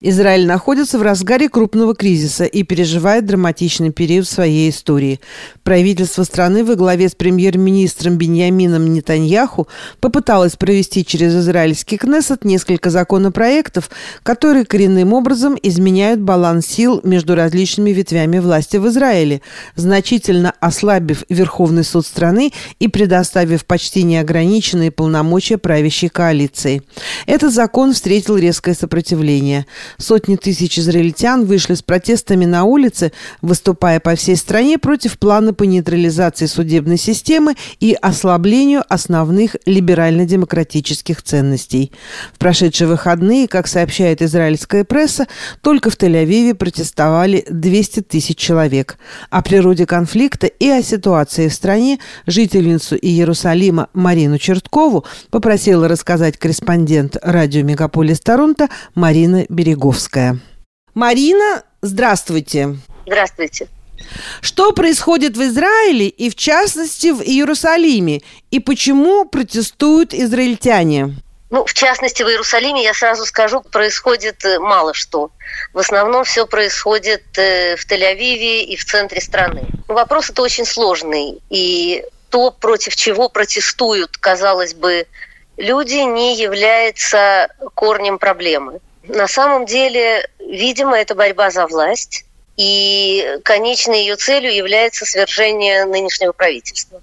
Израиль находится в разгаре крупного кризиса и переживает драматичный период своей истории. Правительство страны во главе с премьер-министром Беньямином Нетаньяху попыталось провести через израильский Кнессет несколько законопроектов, которые коренным образом изменяют баланс сил между различными ветвями власти в Израиле, значительно ослабив Верховный суд страны и предоставив почти неограниченные полномочия правящей коалиции. Этот закон встретил резкое сопротивление – Сотни тысяч израильтян вышли с протестами на улицы, выступая по всей стране против плана по нейтрализации судебной системы и ослаблению основных либерально-демократических ценностей. В прошедшие выходные, как сообщает израильская пресса, только в Тель-Авиве протестовали 200 тысяч человек. О природе конфликта и о ситуации в стране жительницу Иерусалима Марину Черткову попросила рассказать корреспондент радио «Мегаполис Торонто» Марина Береговая. Береговская. Марина, здравствуйте. Здравствуйте. Что происходит в Израиле и, в частности, в Иерусалиме? И почему протестуют израильтяне? Ну, в частности, в Иерусалиме, я сразу скажу, происходит э, мало что. В основном все происходит э, в Тель-Авиве и в центре страны. Вопрос это очень сложный. И то, против чего протестуют, казалось бы, люди, не является корнем проблемы. На самом деле, видимо, это борьба за власть, и конечной ее целью является свержение нынешнего правительства.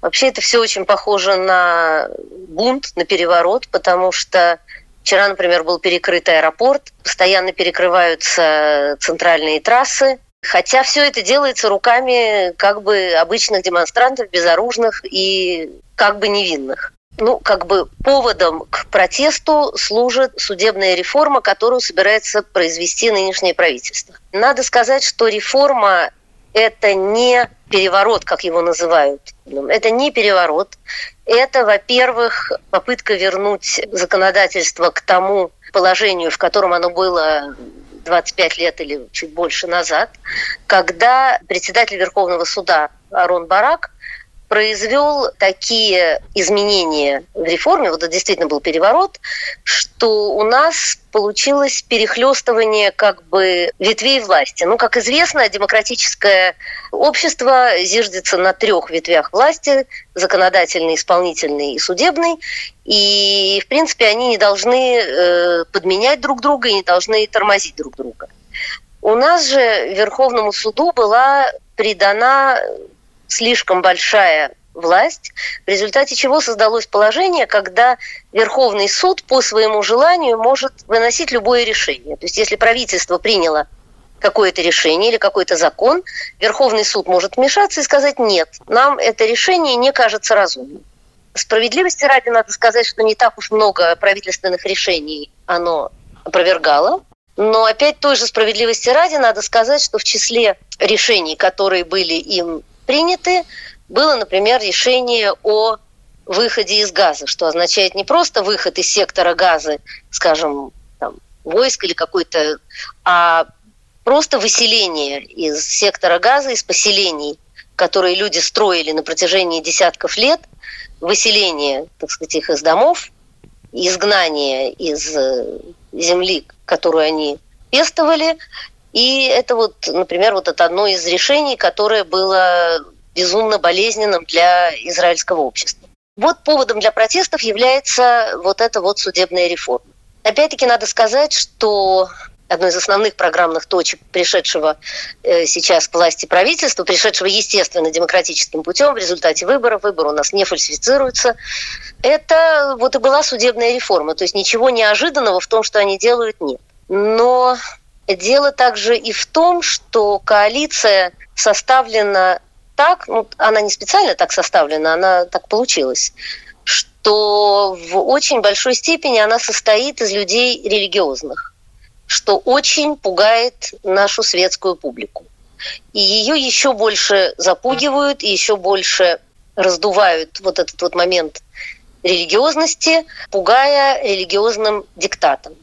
Вообще это все очень похоже на бунт, на переворот, потому что вчера, например, был перекрыт аэропорт, постоянно перекрываются центральные трассы, хотя все это делается руками как бы обычных демонстрантов, безоружных и как бы невинных ну, как бы поводом к протесту служит судебная реформа, которую собирается произвести нынешнее правительство. Надо сказать, что реформа это не переворот, как его называют. Это не переворот. Это, во-первых, попытка вернуть законодательство к тому положению, в котором оно было 25 лет или чуть больше назад, когда председатель Верховного суда Арон Барак произвел такие изменения в реформе, вот это действительно был переворот, что у нас получилось перехлестывание как бы ветвей власти. Ну, как известно, демократическое общество зиждется на трех ветвях власти – законодательный, исполнительный и судебный. И, в принципе, они не должны э, подменять друг друга и не должны тормозить друг друга. У нас же Верховному суду была придана слишком большая власть, в результате чего создалось положение, когда Верховный суд по своему желанию может выносить любое решение. То есть если правительство приняло какое-то решение или какой-то закон, Верховный суд может вмешаться и сказать «нет, нам это решение не кажется разумным». Справедливости ради надо сказать, что не так уж много правительственных решений оно опровергало. Но опять той же справедливости ради надо сказать, что в числе решений, которые были им приняты, было, например, решение о выходе из газа, что означает не просто выход из сектора газа, скажем, там, войск или какой-то, а просто выселение из сектора газа, из поселений, которые люди строили на протяжении десятков лет, выселение, так сказать, их из домов, изгнание из э, земли, которую они пестовали, и это вот, например, вот это одно из решений, которое было безумно болезненным для израильского общества. Вот поводом для протестов является вот эта вот судебная реформа. Опять-таки надо сказать, что одной из основных программных точек пришедшего э, сейчас к власти правительства, пришедшего, естественно, демократическим путем в результате выборов, выборы у нас не фальсифицируются, это вот и была судебная реформа. То есть ничего неожиданного в том, что они делают, нет. Но Дело также и в том, что коалиция составлена так, ну, она не специально так составлена, она так получилась, что в очень большой степени она состоит из людей религиозных, что очень пугает нашу светскую публику. И ее еще больше запугивают, и еще больше раздувают вот этот вот момент религиозности, пугая религиозным диктатом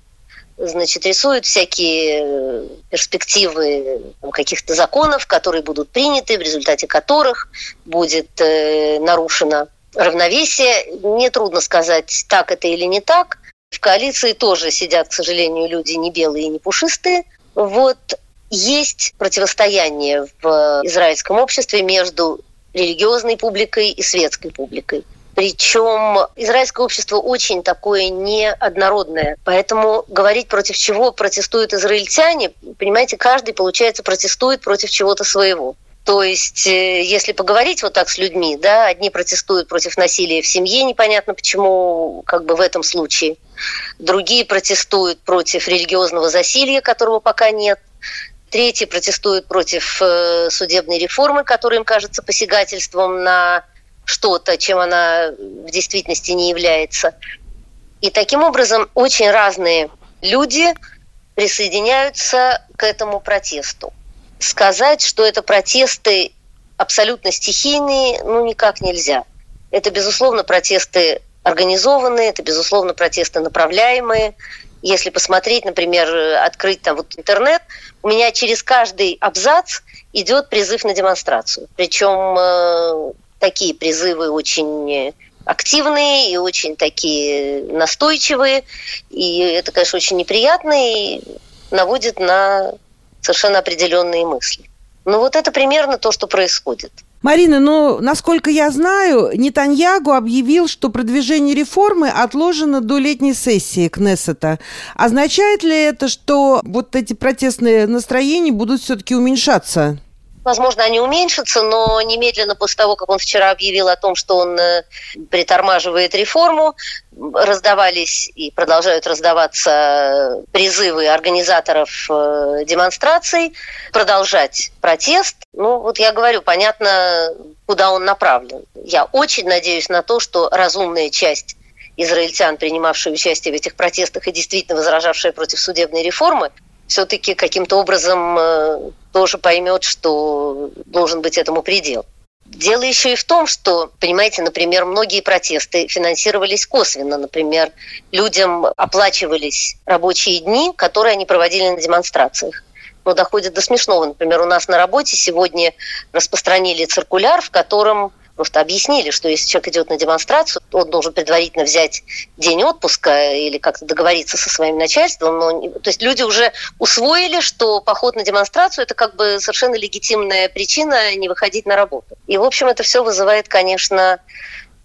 значит, рисуют всякие э, перспективы каких-то законов, которые будут приняты, в результате которых будет э, нарушено равновесие. Мне трудно сказать, так это или не так. В коалиции тоже сидят, к сожалению, люди не белые и не пушистые. Вот есть противостояние в израильском обществе между религиозной публикой и светской публикой. Причем израильское общество очень такое неоднородное. Поэтому говорить, против чего протестуют израильтяне, понимаете, каждый, получается, протестует против чего-то своего. То есть, э, если поговорить вот так с людьми, да, одни протестуют против насилия в семье, непонятно почему, как бы в этом случае. Другие протестуют против религиозного засилья, которого пока нет. Третьи протестуют против э, судебной реформы, которая им кажется посягательством на что-то, чем она в действительности не является. И таким образом очень разные люди присоединяются к этому протесту. Сказать, что это протесты абсолютно стихийные, ну никак нельзя. Это, безусловно, протесты организованные, это, безусловно, протесты направляемые. Если посмотреть, например, открыть там вот интернет, у меня через каждый абзац идет призыв на демонстрацию. Причем э, такие призывы очень активные и очень такие настойчивые. И это, конечно, очень неприятно и наводит на совершенно определенные мысли. Ну вот это примерно то, что происходит. Марина, ну, насколько я знаю, Нетаньягу объявил, что продвижение реформы отложено до летней сессии Кнессета. Означает ли это, что вот эти протестные настроения будут все-таки уменьшаться? Возможно, они уменьшатся, но немедленно после того, как он вчера объявил о том, что он э, притормаживает реформу, раздавались и продолжают раздаваться призывы организаторов э, демонстраций продолжать протест. Ну, вот я говорю, понятно, куда он направлен. Я очень надеюсь на то, что разумная часть израильтян, принимавшие участие в этих протестах и действительно возражавшие против судебной реформы, все-таки каким-то образом э, тоже поймет, что должен быть этому предел. Дело еще и в том, что, понимаете, например, многие протесты финансировались косвенно. Например, людям оплачивались рабочие дни, которые они проводили на демонстрациях. Но доходит до смешного. Например, у нас на работе сегодня распространили циркуляр, в котором просто объяснили, что если человек идет на демонстрацию, он должен предварительно взять день отпуска или как-то договориться со своим начальством. Но, то есть люди уже усвоили, что поход на демонстрацию – это как бы совершенно легитимная причина не выходить на работу. И, в общем, это все вызывает, конечно,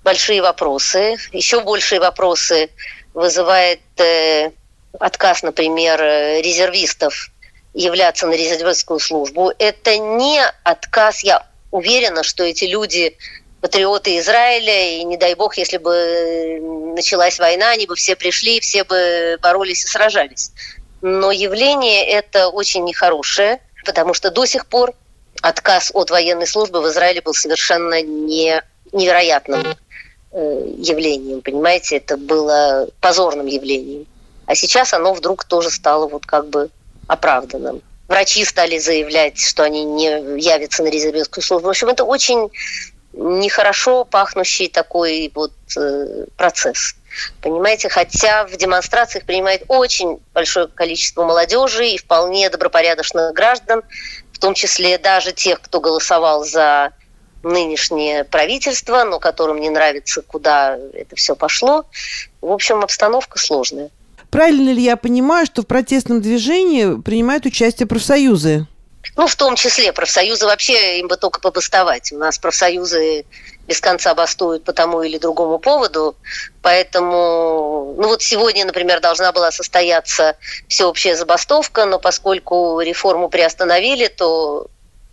большие вопросы. Еще большие вопросы вызывает э, отказ, например, резервистов являться на резервистскую службу. Это не отказ, я уверена, что эти люди патриоты Израиля, и не дай бог, если бы началась война, они бы все пришли, все бы боролись и сражались. Но явление это очень нехорошее, потому что до сих пор отказ от военной службы в Израиле был совершенно не, невероятным э, явлением, понимаете, это было позорным явлением. А сейчас оно вдруг тоже стало вот как бы оправданным. Врачи стали заявлять, что они не явятся на резервистскую службу. В общем, это очень нехорошо пахнущий такой вот э, процесс. Понимаете, хотя в демонстрациях принимает очень большое количество молодежи и вполне добропорядочных граждан, в том числе даже тех, кто голосовал за нынешнее правительство, но которым не нравится, куда это все пошло. В общем, обстановка сложная. Правильно ли я понимаю, что в протестном движении принимают участие профсоюзы? Ну, в том числе профсоюзы вообще им бы только побастовать. У нас профсоюзы без конца бастуют по тому или другому поводу. Поэтому, ну вот сегодня, например, должна была состояться всеобщая забастовка, но поскольку реформу приостановили, то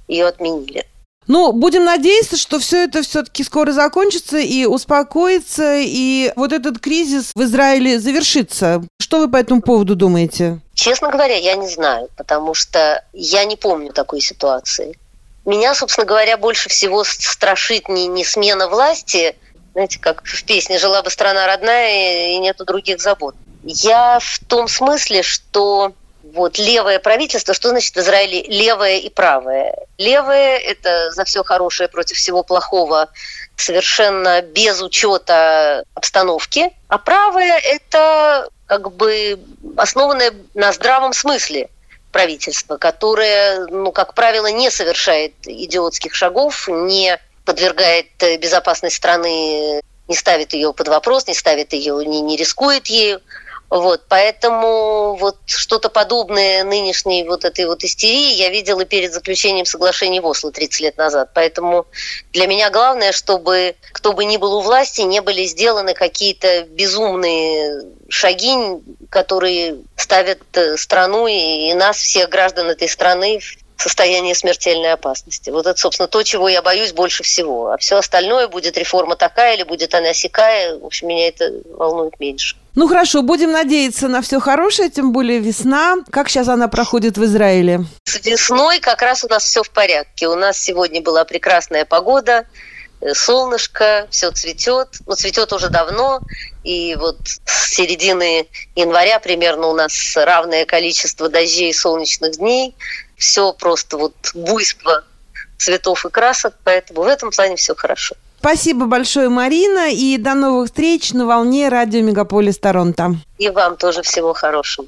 ее отменили. Ну, будем надеяться, что все это все-таки скоро закончится и успокоится, и вот этот кризис в Израиле завершится. Что вы по этому поводу думаете? Честно говоря, я не знаю, потому что я не помню такой ситуации. Меня, собственно говоря, больше всего страшит не, не смена власти, знаете, как в песне «Жила бы страна родная и нету других забот». Я в том смысле, что вот левое правительство, что значит в Израиле левое и правое? Левое – это за все хорошее против всего плохого, совершенно без учета обстановки, а правое – это как бы основанное на здравом смысле правительство, которое, ну, как правило, не совершает идиотских шагов, не подвергает безопасность страны, не ставит ее под вопрос, не ставит ее, не, не рискует ею, Вот, поэтому вот что-то подобное нынешней вот этой вот истерии я видела перед заключением соглашения в Осло 30 лет назад. Поэтому для меня главное, чтобы кто бы ни был у власти, не были сделаны какие-то безумные шаги, которые ставят э, страну и нас, всех граждан этой страны, в состоянии смертельной опасности. Вот это, собственно, то, чего я боюсь больше всего. А все остальное, будет реформа такая или будет она сякая, в общем, меня это волнует меньше. Ну хорошо, будем надеяться на все хорошее, тем более весна. Как сейчас она проходит в Израиле? С весной как раз у нас все в порядке. У нас сегодня была прекрасная погода, солнышко, все цветет. Ну, цветет уже давно, и вот с середины января примерно у нас равное количество дождей и солнечных дней. Все просто вот буйство цветов и красок, поэтому в этом плане все хорошо. Спасибо большое, Марина, и до новых встреч на волне радио Мегаполис Торонто. И вам тоже всего хорошего.